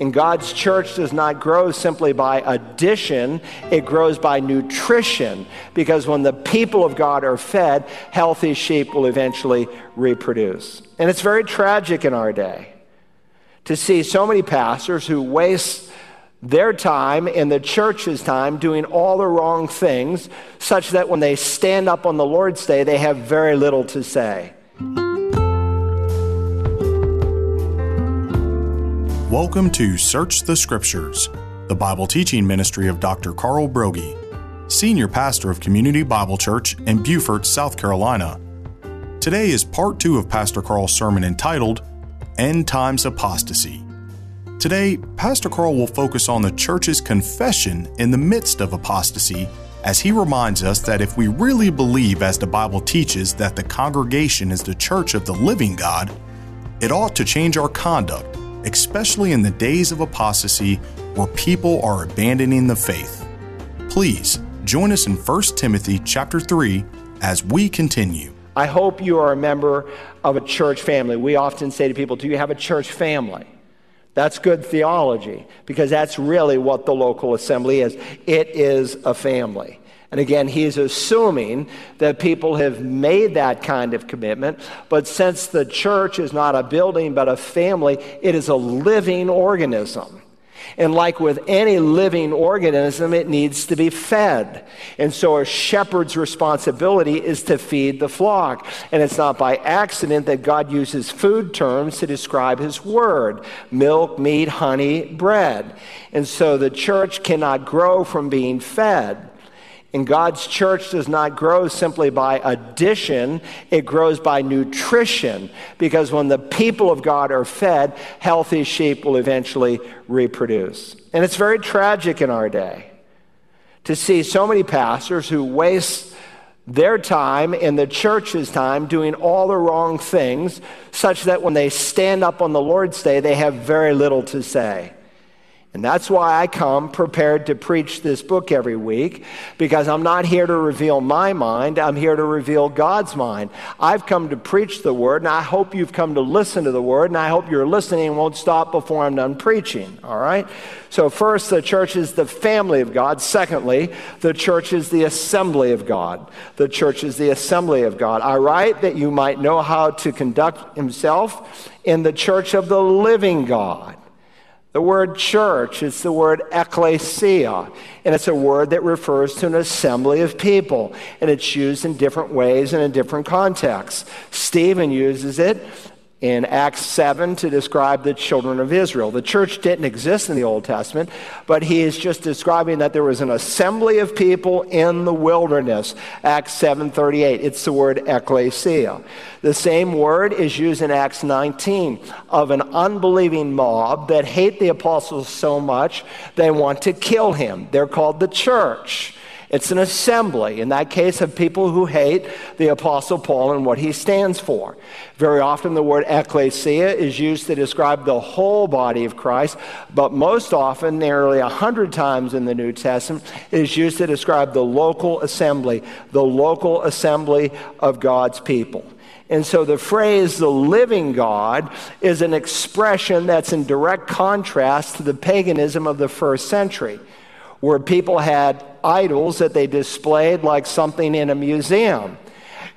And God's church does not grow simply by addition, it grows by nutrition. Because when the people of God are fed, healthy sheep will eventually reproduce. And it's very tragic in our day to see so many pastors who waste their time and the church's time doing all the wrong things, such that when they stand up on the Lord's Day, they have very little to say. Welcome to Search the Scriptures, the Bible teaching ministry of Dr. Carl Broggi, Senior Pastor of Community Bible Church in Beaufort, South Carolina. Today is part two of Pastor Carl's sermon entitled End Times Apostasy. Today, Pastor Carl will focus on the church's confession in the midst of apostasy as he reminds us that if we really believe, as the Bible teaches, that the congregation is the church of the living God, it ought to change our conduct especially in the days of apostasy where people are abandoning the faith. Please join us in 1 Timothy chapter 3 as we continue. I hope you are a member of a church family. We often say to people, Do you have a church family? That's good theology because that's really what the local assembly is. It is a family. And again, he's assuming that people have made that kind of commitment. But since the church is not a building but a family, it is a living organism. And like with any living organism, it needs to be fed. And so a shepherd's responsibility is to feed the flock. And it's not by accident that God uses food terms to describe his word milk, meat, honey, bread. And so the church cannot grow from being fed. And God's church does not grow simply by addition, it grows by nutrition. Because when the people of God are fed, healthy sheep will eventually reproduce. And it's very tragic in our day to see so many pastors who waste their time and the church's time doing all the wrong things, such that when they stand up on the Lord's Day, they have very little to say. And that's why I come prepared to preach this book every week, because I'm not here to reveal my mind, I'm here to reveal God's mind. I've come to preach the word, and I hope you've come to listen to the word, and I hope you're listening and won't stop before I'm done preaching, all right? So, first, the church is the family of God. Secondly, the church is the assembly of God. The church is the assembly of God. I write that you might know how to conduct himself in the church of the living God. The word church is the word ecclesia, and it's a word that refers to an assembly of people, and it's used in different ways and in different contexts. Stephen uses it in Acts 7 to describe the children of Israel. The church didn't exist in the Old Testament, but he is just describing that there was an assembly of people in the wilderness. Acts 7:38. It's the word ecclesia. The same word is used in Acts 19 of an unbelieving mob that hate the apostles so much they want to kill him. They're called the church. It's an assembly, in that case, of people who hate the Apostle Paul and what he stands for. Very often, the word ecclesia is used to describe the whole body of Christ, but most often, nearly a hundred times in the New Testament, it is used to describe the local assembly, the local assembly of God's people. And so the phrase the living God is an expression that's in direct contrast to the paganism of the first century where people had idols that they displayed like something in a museum.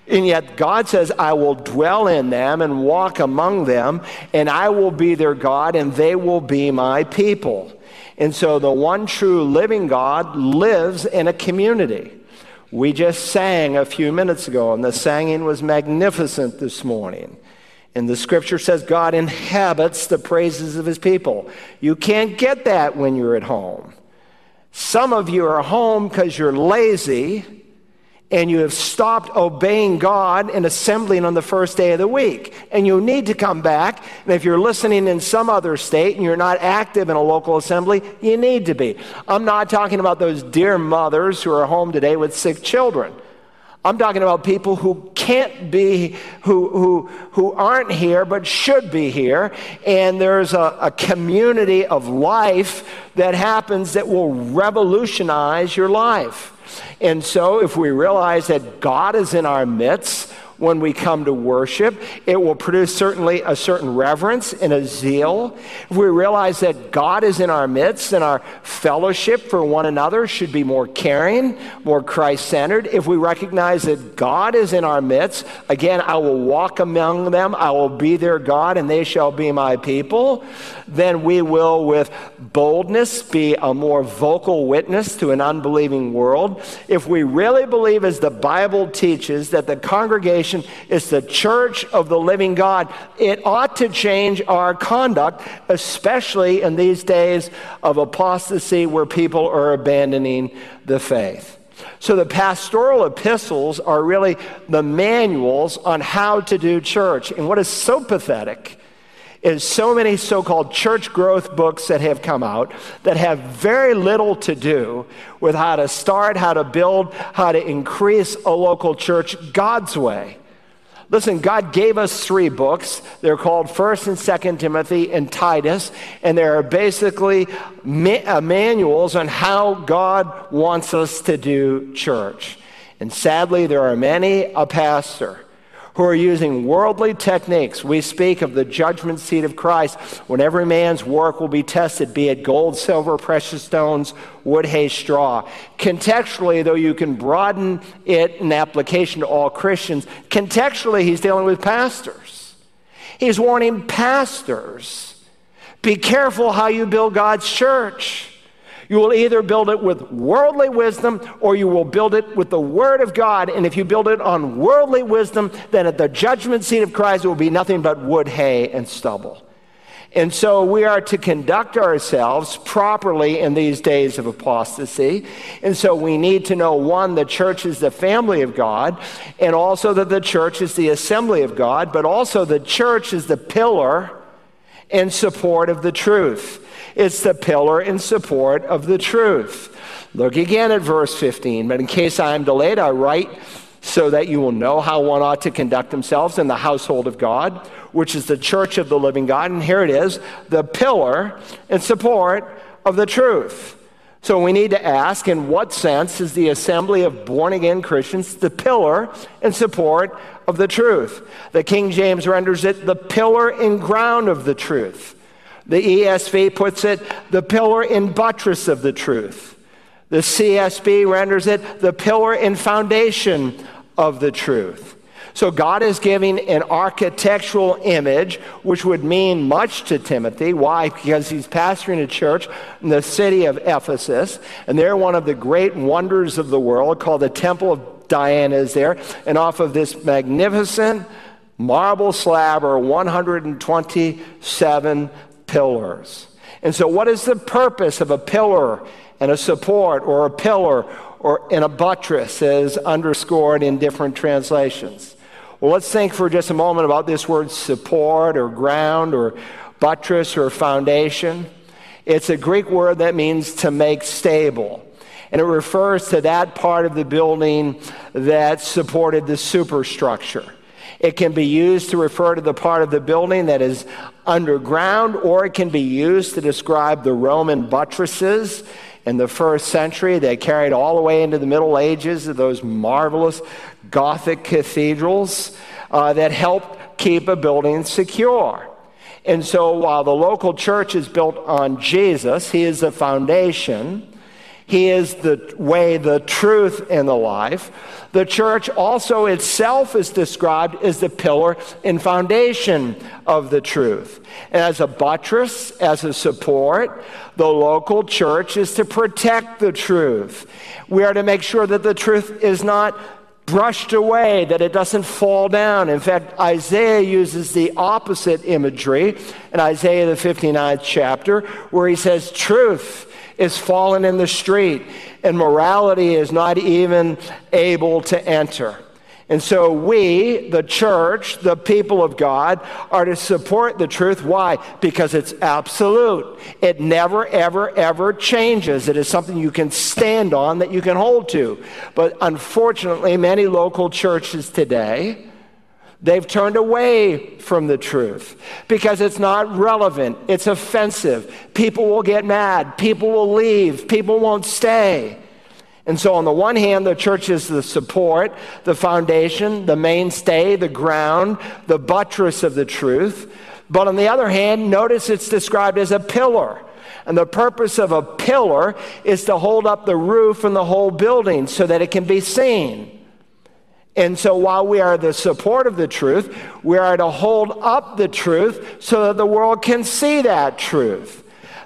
And yet God says, I will dwell in them and walk among them, and I will be their God, and they will be my people. And so the one true living God lives in a community. We just sang a few minutes ago, and the singing was magnificent this morning. And the scripture says God inhabits the praises of his people. You can't get that when you're at home. Some of you are home because you're lazy and you have stopped obeying God and assembling on the first day of the week. And you need to come back. And if you're listening in some other state and you're not active in a local assembly, you need to be. I'm not talking about those dear mothers who are home today with sick children. I'm talking about people who can't be, who, who, who aren't here but should be here. And there's a, a community of life that happens that will revolutionize your life. And so, if we realize that God is in our midst, when we come to worship. It will produce certainly a certain reverence and a zeal. If we realize that God is in our midst and our fellowship for one another should be more caring, more Christ centered. If we recognize that God is in our midst, again, I will walk among them, I will be their God, and they shall be my people, then we will, with boldness, be a more vocal witness to an unbelieving world. If we really believe, as the Bible teaches, that the congregation is the church of the living God, it ought to change our conduct, especially in these days of apostasy where people are abandoning the faith. So the pastoral epistles are really the manuals on how to do church. And what is so pathetic is so many so called church growth books that have come out that have very little to do with how to start, how to build, how to increase a local church God's way. Listen, God gave us three books. They're called 1st and 2nd Timothy and Titus, and they're basically ma- uh, manuals on how God wants us to do church. And sadly, there are many a pastor who are using worldly techniques. We speak of the judgment seat of Christ when every man's work will be tested, be it gold, silver, precious stones, wood, hay, straw. Contextually, though you can broaden it in application to all Christians, contextually, he's dealing with pastors. He's warning pastors be careful how you build God's church. You will either build it with worldly wisdom or you will build it with the Word of God. And if you build it on worldly wisdom, then at the judgment seat of Christ, it will be nothing but wood, hay, and stubble. And so we are to conduct ourselves properly in these days of apostasy. And so we need to know one, the church is the family of God, and also that the church is the assembly of God, but also the church is the pillar and support of the truth. It's the pillar and support of the truth. Look again at verse 15. But in case I am delayed, I write so that you will know how one ought to conduct themselves in the household of God, which is the church of the living God. And here it is the pillar and support of the truth. So we need to ask in what sense is the assembly of born again Christians the pillar and support of the truth? The King James renders it the pillar and ground of the truth. The ESV puts it the pillar and buttress of the truth. The CSB renders it the pillar and foundation of the truth. So God is giving an architectural image, which would mean much to Timothy. Why? Because he's pastoring a church in the city of Ephesus, and they're one of the great wonders of the world called the Temple of Diana is there. And off of this magnificent marble slab are 127 pillars. And so, what is the purpose of a pillar and a support, or a pillar or in a buttress, as underscored in different translations? Well, let's think for just a moment about this word support or ground or buttress or foundation. It's a Greek word that means to make stable. And it refers to that part of the building that supported the superstructure. It can be used to refer to the part of the building that is underground, or it can be used to describe the Roman buttresses in the first century that carried all the way into the Middle Ages of those marvelous Gothic cathedrals uh, that helped keep a building secure. And so while the local church is built on Jesus, he is the foundation. He is the way, the truth, and the life. The church also itself is described as the pillar and foundation of the truth. As a buttress, as a support, the local church is to protect the truth. We are to make sure that the truth is not brushed away, that it doesn't fall down. In fact, Isaiah uses the opposite imagery in Isaiah, the 59th chapter, where he says, Truth is fallen in the street, and morality is not even able to enter. And so we, the church, the people of God, are to support the truth. Why? Because it's absolute. It never, ever, ever changes. It is something you can stand on that you can hold to. But unfortunately, many local churches today, They've turned away from the truth because it's not relevant. It's offensive. People will get mad. People will leave. People won't stay. And so, on the one hand, the church is the support, the foundation, the mainstay, the ground, the buttress of the truth. But on the other hand, notice it's described as a pillar. And the purpose of a pillar is to hold up the roof and the whole building so that it can be seen. And so while we are the support of the truth, we are to hold up the truth so that the world can see that truth.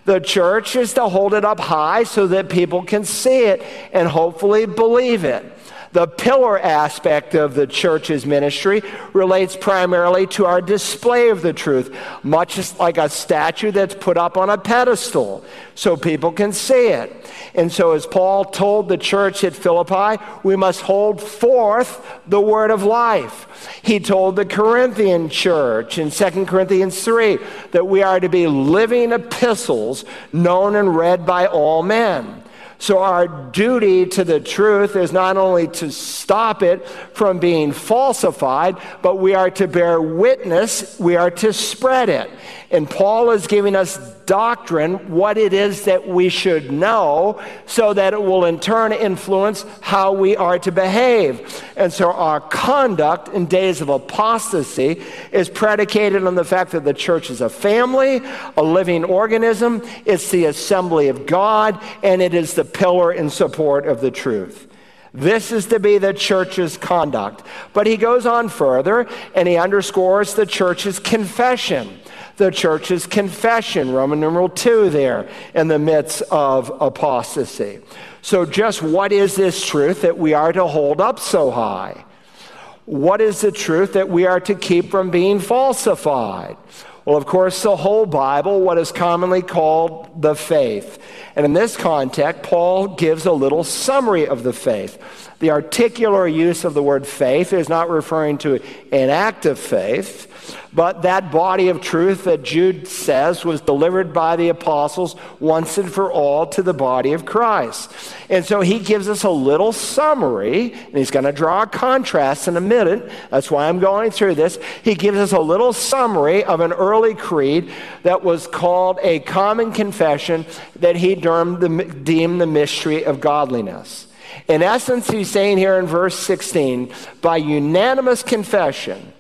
The church is to hold it up high so that people can see it and hopefully believe it. The pillar aspect of the church's ministry relates primarily to our display of the truth, much like a statue that's put up on a pedestal so people can see it. And so, as Paul told the church at Philippi, we must hold forth the word of life. He told the Corinthian church in 2 Corinthians 3 that we are to be living epistles known and read by all men. So, our duty to the truth is not only to stop it from being falsified, but we are to bear witness, we are to spread it. And Paul is giving us doctrine, what it is that we should know, so that it will in turn influence how we are to behave. And so our conduct in days of apostasy is predicated on the fact that the church is a family, a living organism, it's the assembly of God, and it is the pillar and support of the truth. This is to be the church's conduct. But he goes on further and he underscores the church's confession the church's confession, Roman numeral 2 there, in the midst of apostasy. So, just what is this truth that we are to hold up so high? What is the truth that we are to keep from being falsified? Well, of course, the whole Bible, what is commonly called the faith. And in this context, Paul gives a little summary of the faith. The articular use of the word faith is not referring to an act of faith, but that body of truth that Jude says was delivered by the apostles once and for all to the body of Christ. And so he gives us a little summary, and he's going to draw a contrast in a minute. That's why I'm going through this. He gives us a little summary of an early creed that was called a common confession that he deemed the, deemed the mystery of godliness. In essence, he's saying here in verse 16, by unanimous confession,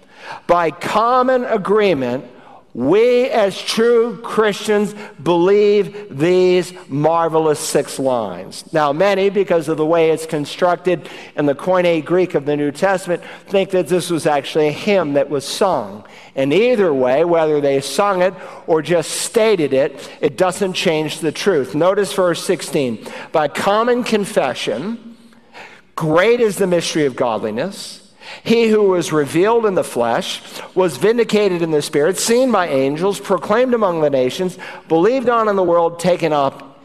by common agreement, we as true Christians believe these marvelous six lines. Now, many, because of the way it's constructed in the Koine Greek of the New Testament, think that this was actually a hymn that was sung. And either way, whether they sung it or just stated it, it doesn't change the truth. Notice verse 16. By common confession, great is the mystery of godliness. He who was revealed in the flesh was vindicated in the spirit, seen by angels, proclaimed among the nations, believed on in the world, taken up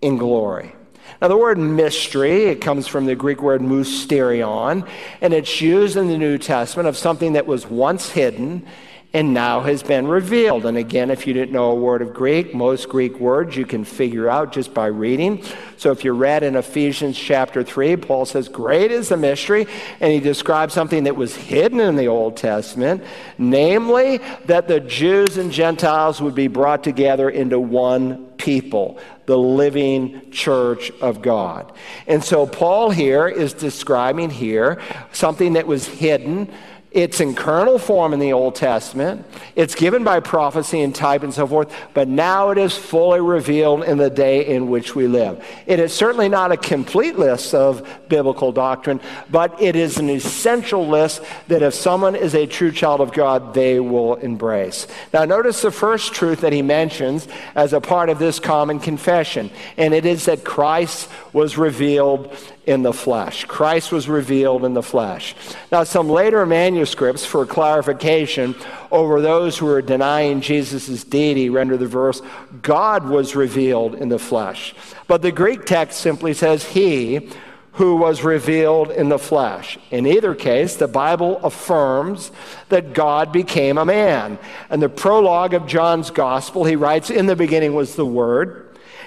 in glory. Now, the word mystery, it comes from the Greek word mysterion, and it's used in the New Testament of something that was once hidden and now has been revealed. And again, if you didn't know a word of Greek, most Greek words you can figure out just by reading. So if you read in Ephesians chapter 3, Paul says, Great is the mystery, and he describes something that was hidden in the Old Testament, namely that the Jews and Gentiles would be brought together into one people, the living church of God. And so Paul here is describing here something that was hidden it's in kernel form in the Old Testament. It's given by prophecy and type and so forth, but now it is fully revealed in the day in which we live. It is certainly not a complete list of biblical doctrine, but it is an essential list that if someone is a true child of God, they will embrace. Now, notice the first truth that he mentions as a part of this common confession, and it is that Christ was revealed in the flesh. Christ was revealed in the flesh. Now, some later manuscripts for clarification over those who are denying Jesus' deity render the verse, God was revealed in the flesh. But the Greek text simply says, He who was revealed in the flesh. In either case, the Bible affirms that God became a man. And the prologue of John's gospel, he writes, In the beginning was the Word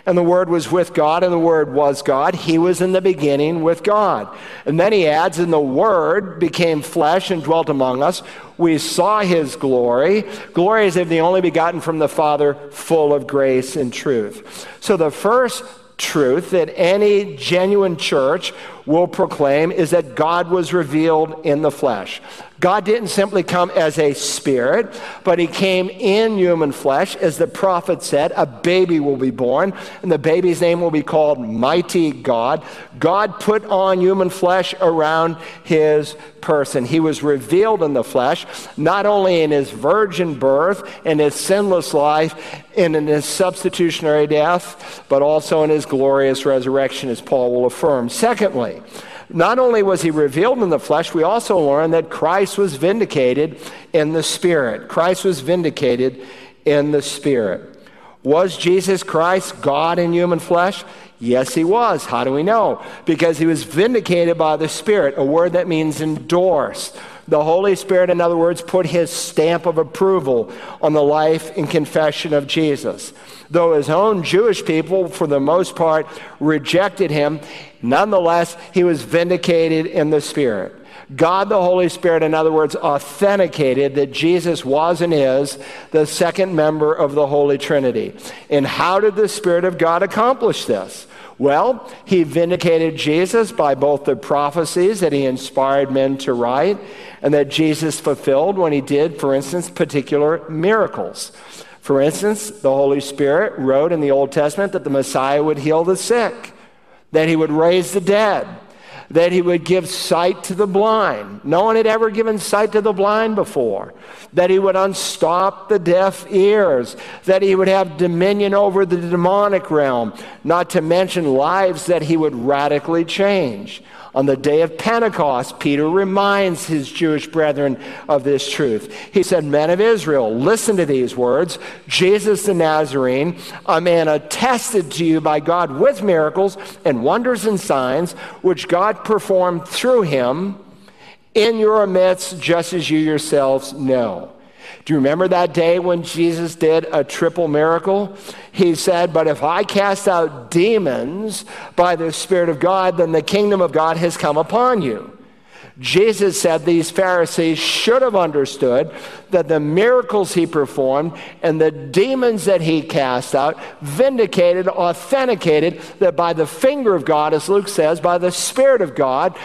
and the Word was with God, and the Word was God. He was in the beginning with God. And then he adds, and the Word became flesh and dwelt among us. We saw his glory. Glory as if the only begotten from the Father, full of grace and truth. So the first truth that any genuine church will proclaim is that God was revealed in the flesh. God didn't simply come as a spirit, but he came in human flesh. As the prophet said, a baby will be born, and the baby's name will be called Mighty God. God put on human flesh around his person. He was revealed in the flesh, not only in his virgin birth and his sinless life, and in his substitutionary death, but also in his glorious resurrection, as Paul will affirm. Secondly, not only was he revealed in the flesh, we also learn that Christ was vindicated in the Spirit. Christ was vindicated in the Spirit. Was Jesus Christ God in human flesh? Yes, he was. How do we know? Because he was vindicated by the Spirit, a word that means endorsed. The Holy Spirit, in other words, put his stamp of approval on the life and confession of Jesus. Though his own Jewish people, for the most part, rejected him, nonetheless, he was vindicated in the Spirit. God the Holy Spirit, in other words, authenticated that Jesus was and is the second member of the Holy Trinity. And how did the Spirit of God accomplish this? Well, he vindicated Jesus by both the prophecies that he inspired men to write and that Jesus fulfilled when he did, for instance, particular miracles. For instance, the Holy Spirit wrote in the Old Testament that the Messiah would heal the sick, that he would raise the dead, that he would give sight to the blind. No one had ever given sight to the blind before. That he would unstop the deaf ears. That he would have dominion over the demonic realm. Not to mention lives that he would radically change. On the day of Pentecost, Peter reminds his Jewish brethren of this truth. He said, Men of Israel, listen to these words. Jesus the Nazarene, a man attested to you by God with miracles and wonders and signs, which God performed through him in your midst, just as you yourselves know. Do you remember that day when Jesus did a triple miracle? He said, But if I cast out demons by the Spirit of God, then the kingdom of God has come upon you. Jesus said these Pharisees should have understood that the miracles he performed and the demons that he cast out vindicated, authenticated that by the finger of God, as Luke says, by the Spirit of God,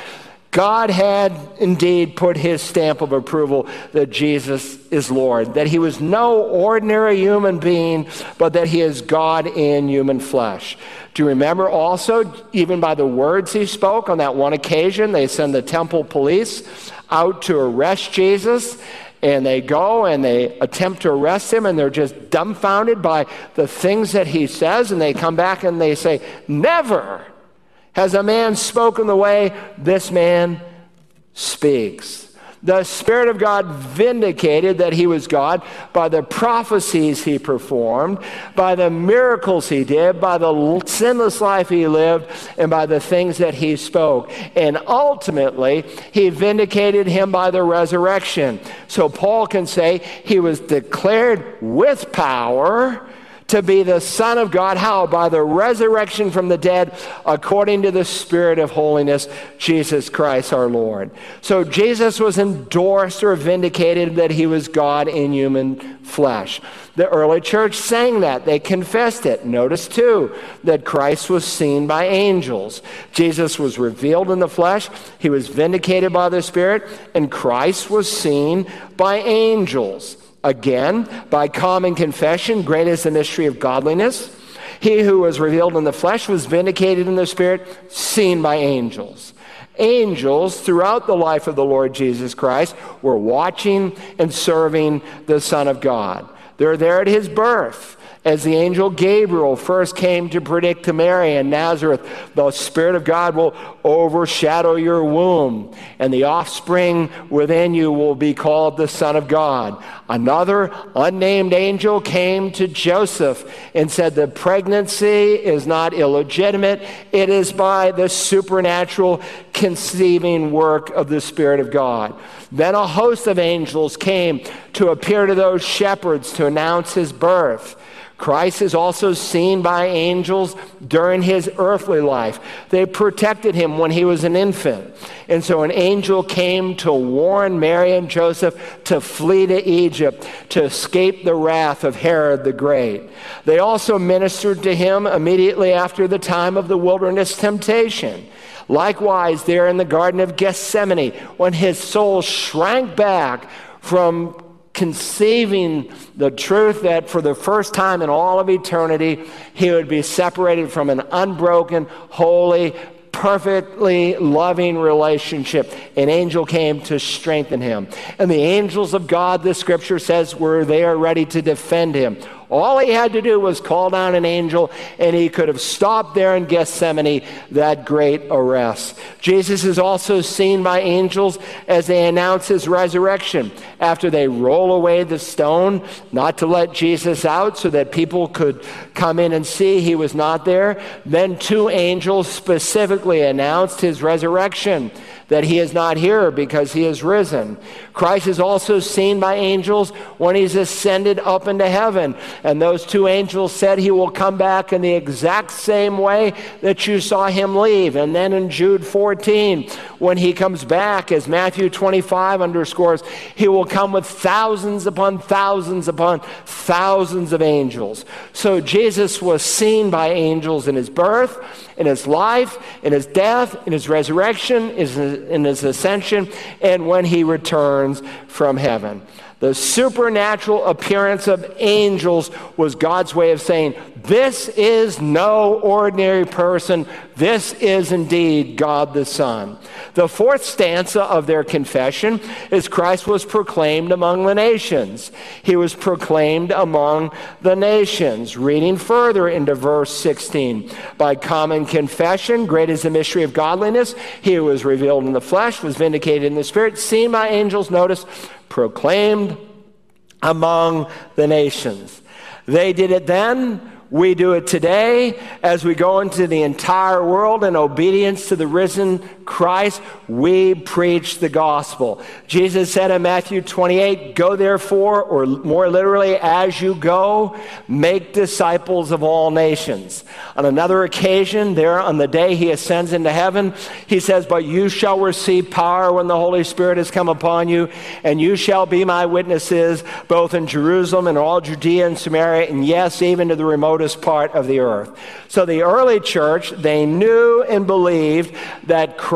God had indeed put his stamp of approval that Jesus is Lord, that he was no ordinary human being, but that he is God in human flesh. Do you remember also, even by the words he spoke on that one occasion, they send the temple police out to arrest Jesus, and they go and they attempt to arrest him, and they're just dumbfounded by the things that he says, and they come back and they say, Never has a man spoken the way this man speaks? The Spirit of God vindicated that he was God by the prophecies he performed, by the miracles he did, by the sinless life he lived, and by the things that he spoke. And ultimately, he vindicated him by the resurrection. So Paul can say he was declared with power to be the Son of God. How? By the resurrection from the dead, according to the Spirit of holiness, Jesus Christ our Lord. So Jesus was endorsed or vindicated that he was God in human flesh. The early church sang that. They confessed it. Notice, too, that Christ was seen by angels. Jesus was revealed in the flesh, he was vindicated by the Spirit, and Christ was seen by angels. Again, by common confession, great is the mystery of godliness. He who was revealed in the flesh was vindicated in the spirit, seen by angels. Angels throughout the life of the Lord Jesus Christ were watching and serving the Son of God. They're there at his birth as the angel Gabriel first came to predict to Mary in Nazareth, the Spirit of God will overshadow your womb, and the offspring within you will be called the Son of God. Another unnamed angel came to Joseph and said, The pregnancy is not illegitimate, it is by the supernatural conceiving work of the Spirit of God. Then a host of angels came to appear to those shepherds to announce his birth. Christ is also seen by angels during his earthly life. They protected him when he was an infant. And so an angel came to warn Mary and Joseph to flee to Egypt to escape the wrath of Herod the Great. They also ministered to him immediately after the time of the wilderness temptation. Likewise, there in the Garden of Gethsemane, when his soul shrank back from conceiving the truth that for the first time in all of eternity, he would be separated from an unbroken, holy, perfectly loving relationship. An angel came to strengthen him. And the angels of God, the scripture says, were there ready to defend him. All he had to do was call down an angel, and he could have stopped there in Gethsemane that great arrest. Jesus is also seen by angels as they announce his resurrection. After they roll away the stone, not to let Jesus out so that people could come in and see he was not there, then two angels specifically announced his resurrection that he is not here because he is risen. Christ is also seen by angels when he's ascended up into heaven. And those two angels said he will come back in the exact same way that you saw him leave. And then in Jude 14, when he comes back, as Matthew 25 underscores, he will come with thousands upon thousands upon thousands of angels. So Jesus was seen by angels in his birth in his life, in his death, in his resurrection, in his ascension, and when he returns from heaven. The supernatural appearance of angels was God's way of saying, This is no ordinary person. This is indeed God the Son. The fourth stanza of their confession is Christ was proclaimed among the nations. He was proclaimed among the nations. Reading further into verse 16 By common confession, great is the mystery of godliness. He was revealed in the flesh, was vindicated in the spirit, seen by angels. Notice, proclaimed among the nations. They did it then. We do it today as we go into the entire world in obedience to the risen Christ. We preach the gospel. Jesus said in Matthew 28, Go therefore, or more literally, as you go, make disciples of all nations. On another occasion, there on the day he ascends into heaven, he says, But you shall receive power when the Holy Spirit has come upon you, and you shall be my witnesses both in Jerusalem and all Judea and Samaria, and yes, even to the remotest part of the earth. So the early church, they knew and believed that Christ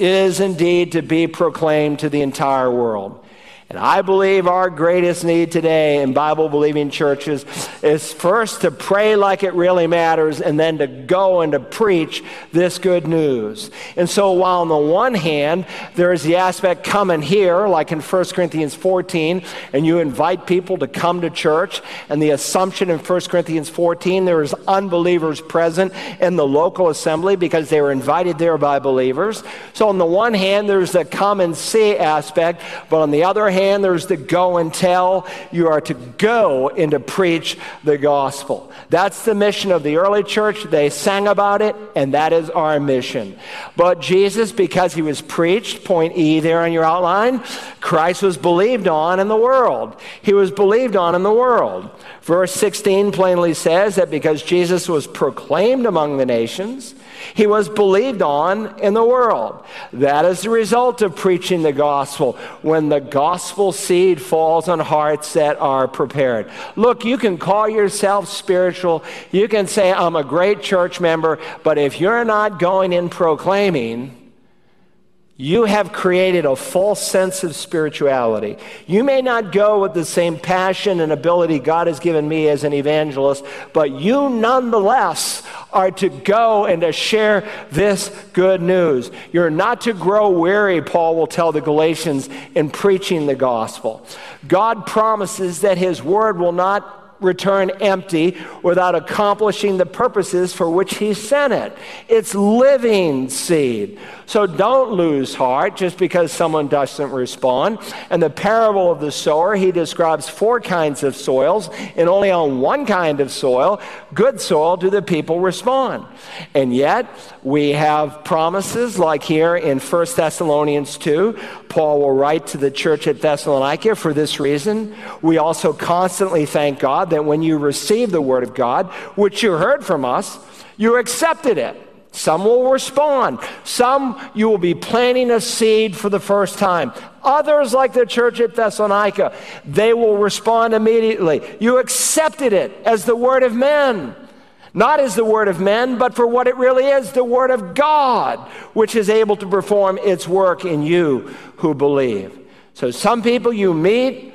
is indeed to be proclaimed to the entire world. And I believe our greatest need today in Bible believing churches is first to pray like it really matters and then to go and to preach this good news. And so, while on the one hand, there is the aspect coming here, like in 1 Corinthians 14, and you invite people to come to church, and the assumption in 1 Corinthians 14, there is unbelievers present in the local assembly because they were invited there by believers. So, on the one hand, there's the come and see aspect, but on the other hand, hand, there's the go and tell. You are to go and to preach the gospel. That's the mission of the early church. They sang about it, and that is our mission. But Jesus, because he was preached, point E there on your outline, Christ was believed on in the world. He was believed on in the world. Verse 16 plainly says that because Jesus was proclaimed among the nations, he was believed on in the world. That is the result of preaching the gospel when the gospel seed falls on hearts that are prepared. Look, you can call yourself spiritual, you can say, I'm a great church member, but if you're not going in proclaiming, you have created a false sense of spirituality. You may not go with the same passion and ability God has given me as an evangelist, but you nonetheless are to go and to share this good news. You're not to grow weary, Paul will tell the Galatians, in preaching the gospel. God promises that his word will not return empty without accomplishing the purposes for which he sent it. It's living seed. So don't lose heart just because someone doesn't respond. And the parable of the sower, he describes four kinds of soils, and only on one kind of soil, good soil, do the people respond. And yet, we have promises like here in 1 Thessalonians 2. Paul will write to the church at Thessalonica for this reason. We also constantly thank God that when you receive the word of God, which you heard from us, you accepted it. Some will respond. Some you will be planting a seed for the first time. Others, like the church at Thessalonica, they will respond immediately. You accepted it as the word of men. Not as the word of men, but for what it really is the word of God, which is able to perform its work in you who believe. So, some people you meet,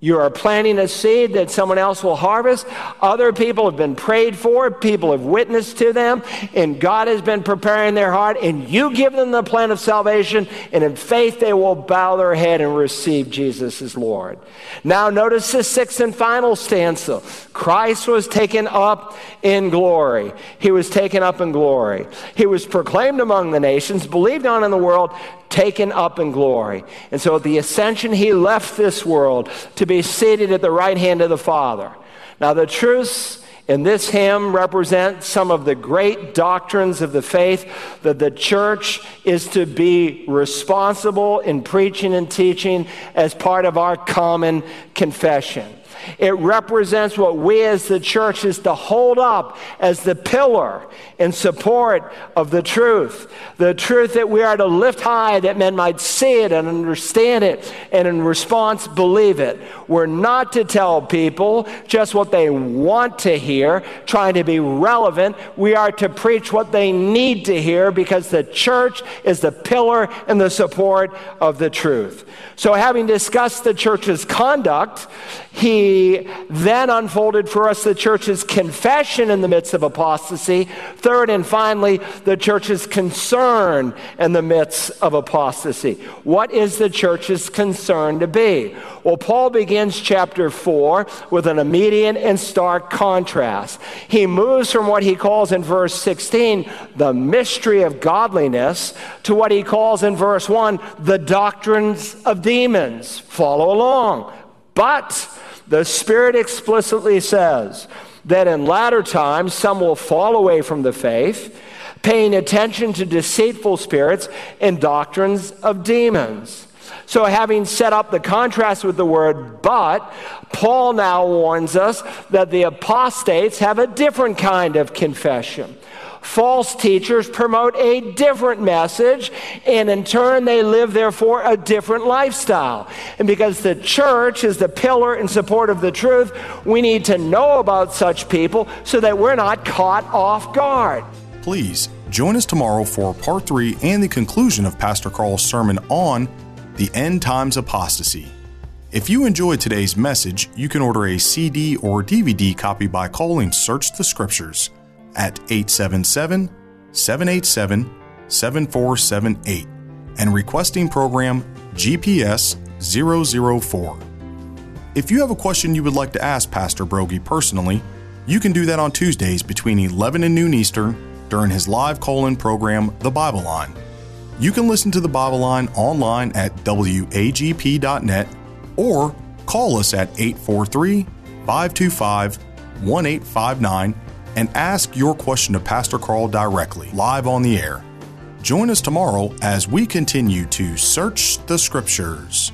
you are planting a seed that someone else will harvest. Other people have been prayed for, people have witnessed to them, and God has been preparing their heart, and you give them the plan of salvation, and in faith they will bow their head and receive Jesus as Lord. Now, notice the sixth and final stanza Christ was taken up in glory. He was taken up in glory. He was proclaimed among the nations, believed on in the world, taken up in glory. And so at the ascension, he left this world to be seated at the right hand of the Father. Now, the truths in this hymn represent some of the great doctrines of the faith that the church is to be responsible in preaching and teaching as part of our common confession. It represents what we as the church is to hold up as the pillar in support of the truth. The truth that we are to lift high that men might see it and understand it and in response believe it. We're not to tell people just what they want to hear, trying to be relevant. We are to preach what they need to hear because the church is the pillar and the support of the truth. So, having discussed the church's conduct, he then unfolded for us the church's confession in the midst of apostasy. Third and finally, the church's concern in the midst of apostasy. What is the church's concern to be? Well, Paul begins chapter 4 with an immediate and stark contrast. He moves from what he calls in verse 16 the mystery of godliness to what he calls in verse 1 the doctrines of demons. Follow along. But the Spirit explicitly says that in latter times some will fall away from the faith, paying attention to deceitful spirits and doctrines of demons. So, having set up the contrast with the word but, Paul now warns us that the apostates have a different kind of confession. False teachers promote a different message, and in turn, they live, therefore, a different lifestyle. And because the church is the pillar and support of the truth, we need to know about such people so that we're not caught off guard. Please join us tomorrow for part three and the conclusion of Pastor Carl's sermon on the end times apostasy. If you enjoyed today's message, you can order a CD or DVD copy by calling Search the Scriptures at 877 787 7478 and requesting program GPS 004. If you have a question you would like to ask Pastor Broggi personally, you can do that on Tuesdays between 11 and noon Eastern during his live call in program, The Bible Line. You can listen to The Bible Line online at wagp.net or call us at 843 525 1859 and ask your question to Pastor Carl directly, live on the air. Join us tomorrow as we continue to search the scriptures.